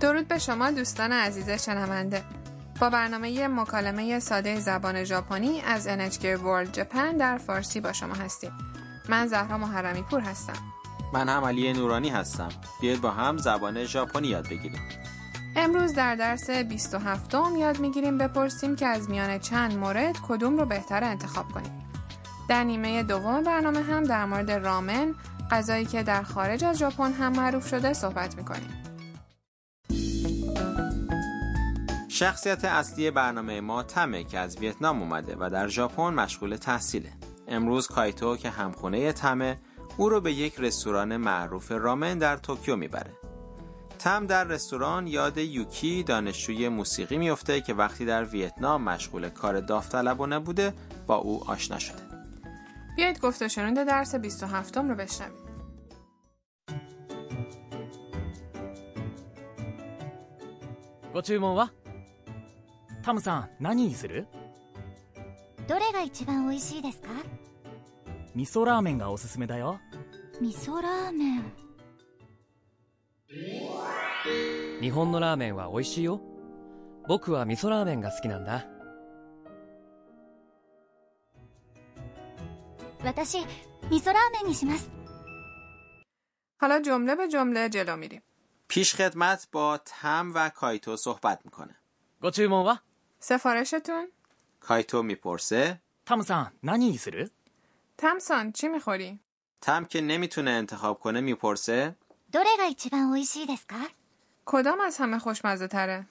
درود به شما دوستان عزیز شنونده. با برنامه مکالمه ساده زبان ژاپنی از NHK World Japan در فارسی با شما هستیم. من زهرا محرمی پور هستم. من هم علی نورانی هستم. بیاید با هم زبان ژاپنی یاد بگیریم. امروز در درس 27 م یاد می‌گیریم بپرسیم که از میان چند مورد کدوم رو بهتر انتخاب کنیم. در نیمه دوم برنامه هم در مورد رامن غذایی که در خارج از ژاپن هم معروف شده صحبت می‌کنیم. شخصیت اصلی برنامه ما تمه که از ویتنام اومده و در ژاپن مشغول تحصیله. امروز کایتو که همخونه تمه او رو به یک رستوران معروف رامن در توکیو می‌بره. تم در رستوران یاد یوکی دانشجوی موسیقی میفته که وقتی در ویتنام مشغول کار داوطلبانه بوده با او آشنا شده. بیایید گفته شنونده درس 27 رو بشنویم. タムさん何にするどれが一番美味しいですか味噌ラーメンがおすすめだよ味噌ラーメン日本のラーメンは美味しいよ僕は味噌ラーメンが好きなんだ私味噌ラーメンにします حالا جمله به جمله جلو میریم پیش خدمت با تم و کایتو صحبت میکنه ご注文は سفارشتون؟ کایتو می‌پرسه تامسان نانی سرو؟ تامسان چی می‌خوری؟ تام که نمی‌تونه انتخاب کنه می‌پرسه دوره گا ایچیبان اویشی دسکا؟ کدام از همه خوشمزه تره؟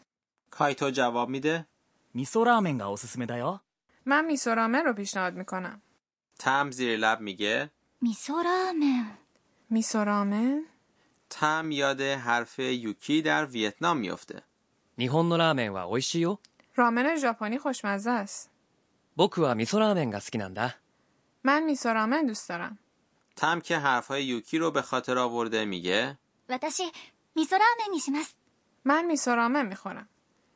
کایتو جواب میده میسو رامن گا اوسسمه دایو من میسو رامن رو پیشنهاد می‌کنم تام زیر لب میگه میسو رامن میسو رامن؟ تام یاد حرف یوکی در ویتنام میفته نیهون نو رامن وا اویشی یو رامن ژاپنی خوشمزه است 僕は味噌ラーメンが好きなんだ من میسورامن دوست دارم تم که حرفهای یوکی رو به خاطر آورده میگه 私味噌ラーメンにします من میسورامن میخورم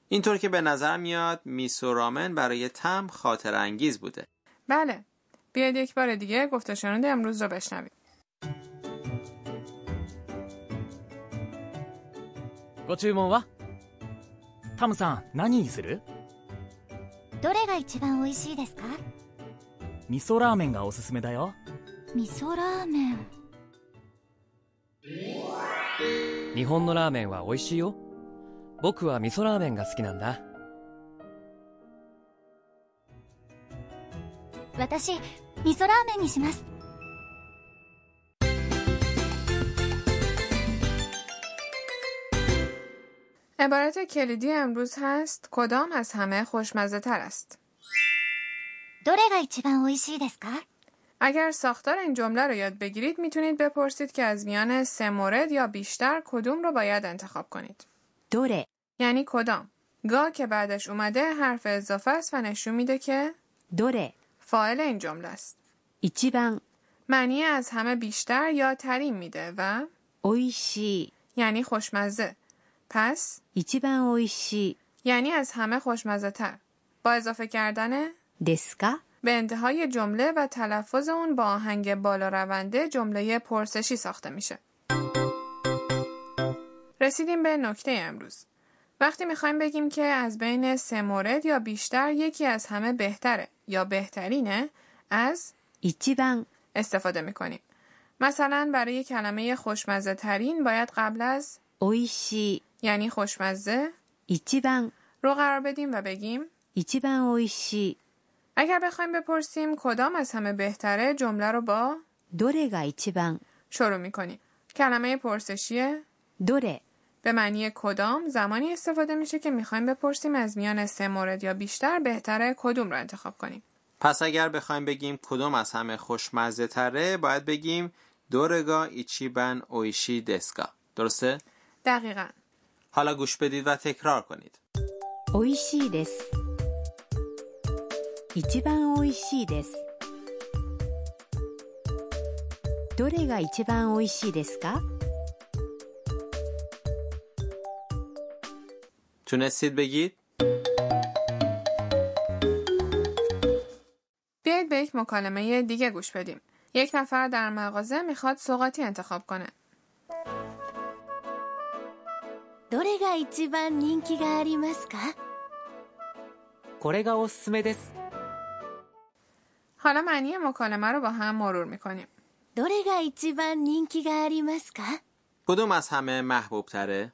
اینطور که به نظر میاد میسورامن برای تم خاطر انگیز بوده بله بیاید یک بار دیگه گفت و شنود امروز رو بشنوید ご注文は タムさん何にする？どれが一番美味しいですか？味噌ラーメンがおすすめだよ。味噌ラーメン。日本のラーメンは美味しいよ。僕は味噌ラーメンが好きなんだ。私味噌ラーメンにします عبارت کلیدی امروز هست کدام از همه خوشمزه تر است؟ اگر ساختار این جمله رو یاد بگیرید می‌تونید بپرسید که از میان سه مورد یا بیشتر کدوم رو باید انتخاب کنید. دوره یعنی کدام؟ گا که بعدش اومده حرف اضافه است و نشون میده که دوره فاعل این جمله است. ایچیبان معنی از همه بیشتر یا ترین میده و اویشی یعنی خوشمزه پس 一番美味し یعنی از همه خوشمزه تر با اضافه کردن いですか به انتهای جمله و تلفظ اون با آهنگ بالا رونده جمله پرسشی ساخته میشه. رسیدیم به نکته امروز. وقتی میخوایم بگیم که از بین سه مورد یا بیشتر یکی از همه بهتره یا بهترینه از 一番 استفاده میکنیم. مثلا برای کلمه خوشمزه ترین باید قبل از 美味しい یعنی خوشمزه 一番 رو قرار بدیم و بگیم 一番美味しい اگر بخوایم بپرسیم کدام از همه بهتره جمله رو با どれが一番 شروع میکنیم. کلمه پرسشیه どれ به معنی کدام زمانی استفاده میشه که میخوایم بپرسیم از میان سه مورد یا بیشتر بهتره کدوم رو انتخاب کنیم. پس اگر بخوایم بگیم کدوم از همه خوشمزه تره باید بگیم دورگا ایچیبن اویشی دسکا درسته؟ دقیقا. حالا گوش بدید و تکرار کنید. اویشی دس ایچیبان اویشی دس دوره گا ایچیبان اویشی دس کا؟ تونستید بگید؟ بیایید به یک مکالمه دیگه گوش بدیم. یک نفر در مغازه می‌خواد سوقاتی انتخاب کنه. どれが一番人気がありますかこれがおすすめです حالا معنی مکالمه رو با هم مرور میکنیم どれが一番人気がありますか کدوم از همه محبوب تره؟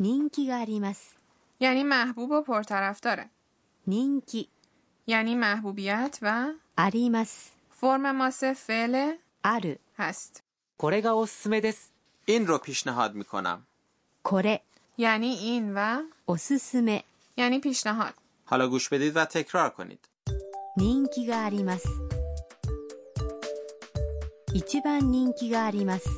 人気があります یعنی محبوب و پرطرفداره 人気 یعنی محبوبیت و あります فرم ماسه فعل ある هست これがおすすめです این رو پیشنهاد میکنم これ یعنی این و おすすめ یعنی پیشنهاد حالا گوش بدید و تکرار کنید 人気があります一番人気があります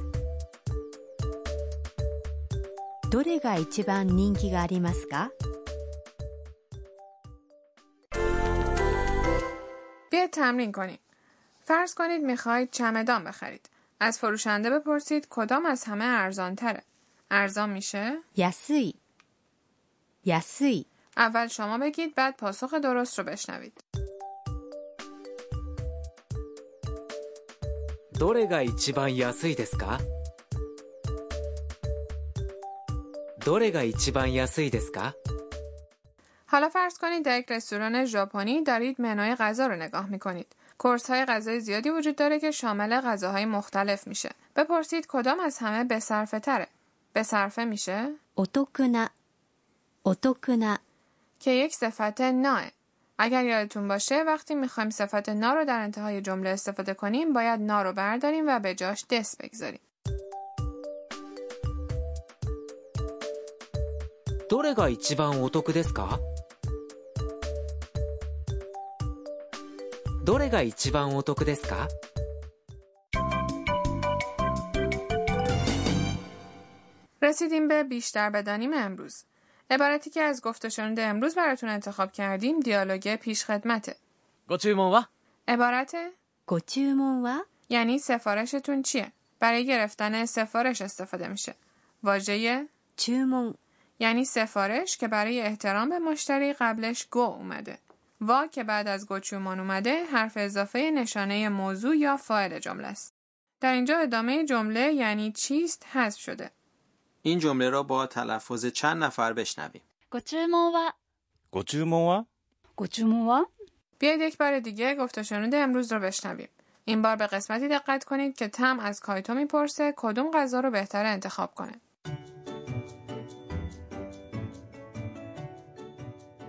どれが一番人気がありますか بیاید تمرین کنیم فرض کنید میخواهید چمدان بخرید از فروشنده بپرسید کدام از همه ارزان تره ارزان میشه؟ 安い安い اول شما بگید بعد پاسخ درست رو بشنوید どれが一番安いですかどれが一番安いですか حالا فرض کنید در یک رستوران ژاپنی دارید منوی غذا رو نگاه میکنید. کورس های غذای زیادی وجود داره که شامل غذاهای مختلف میشه. بپرسید کدام از همه به صرفه تره؟ به صرفه میشه お得なお得な که یک صفت ناه. اگر یادتون باشه وقتی میخوایم صفت نا رو در انتهای جمله استفاده کنیم باید نا رو برداریم و به جاش دس بگذاریم. どれが一番お得ですかどれが一番お得ですか رسیدیم به بیشتر بدانیم امروز. عبارتی که از گفته امروز براتون انتخاب کردیم دیالوگ پیش خدمته. گوچومون عبارت گوچومون یعنی سفارشتون چیه؟ برای گرفتن سفارش استفاده میشه. واژه چومون یعنی سفارش که برای احترام به مشتری قبلش گو اومده. وا که بعد از گوچومان اومده حرف اضافه نشانه موضوع یا فاعل جمله است. در اینجا ادامه جمله یعنی چیست حذف شده. این جمله را با تلفظ چند نفر بشنویم ご注文はご注文はご注文は بیایید یک بار دیگه گفت و شنود امروز رو بشنویم. این بار به قسمتی دقت کنید که تم از کایتو میپرسه کدوم غذا رو بهتره انتخاب کنه.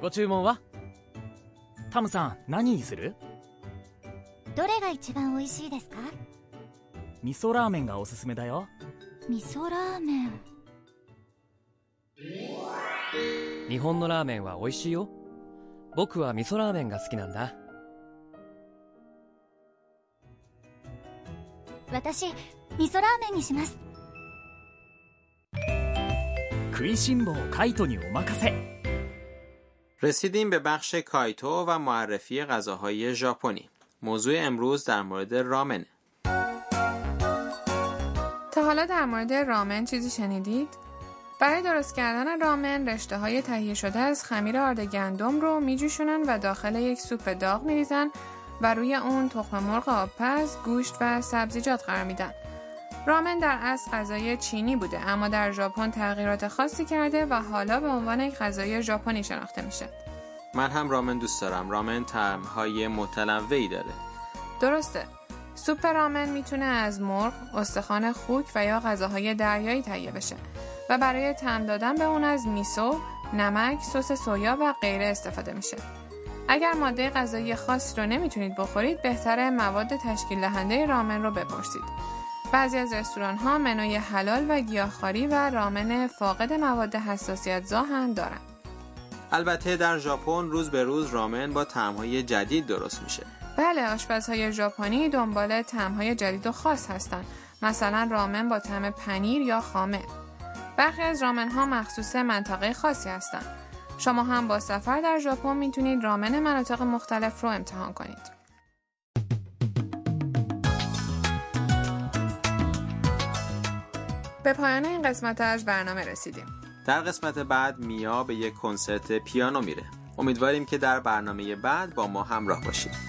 ご注文はタムさん何にするどれが一番美味しいですか味噌ラーメンがおすすめだよ味噌ラーメン 日本のラーメンは美味しいよ僕は味噌ラーメンが好きなんだ私味噌ラーメンにします食いしん坊カイトにお任せ رسیدیم به بخش کایتو و معرفی غذاهای ژاپنی. موضوع امروز در مورد رامنه. تا حالا در مورد رامن چیزی شنیدید؟ برای درست کردن رامن رشته های تهیه شده از خمیر آرد گندم رو میجوشونن و داخل یک سوپ داغ میریزن و روی اون تخم مرغ آبپز، گوشت و سبزیجات قرار میدن. رامن در اصل غذای چینی بوده اما در ژاپن تغییرات خاصی کرده و حالا به عنوان یک غذای ژاپنی شناخته میشه. من هم رامن دوست دارم. رامن طعم‌های متنوعی داره. درسته. سوپ رامن می‌تونه از مرغ، استخوان خوک و یا غذاهای دریایی تهیه بشه و برای طعم دادن به اون از میسو، نمک، سس سویا و غیره استفاده میشه. اگر ماده غذایی خاصی رو نمی‌تونید بخورید، بهتره مواد تشکیل دهنده رامن رو بپرسید. بعضی از رستوران ها منوی حلال و گیاهخواری و رامن فاقد مواد حساسیت زا هم دارن. البته در ژاپن روز به روز رامن با طعم‌های جدید درست میشه. بله آشپزهای ژاپنی دنبال طعم‌های جدید و خاص هستند. مثلا رامن با طعم پنیر یا خامه. برخی از رامن ها مخصوص منطقه خاصی هستند. شما هم با سفر در ژاپن می‌تونید رامن مناطق مختلف رو امتحان کنید. به پایان این قسمت از برنامه رسیدیم. در قسمت بعد میا به یک کنسرت پیانو میره. امیدواریم که در برنامه بعد با ما همراه باشید.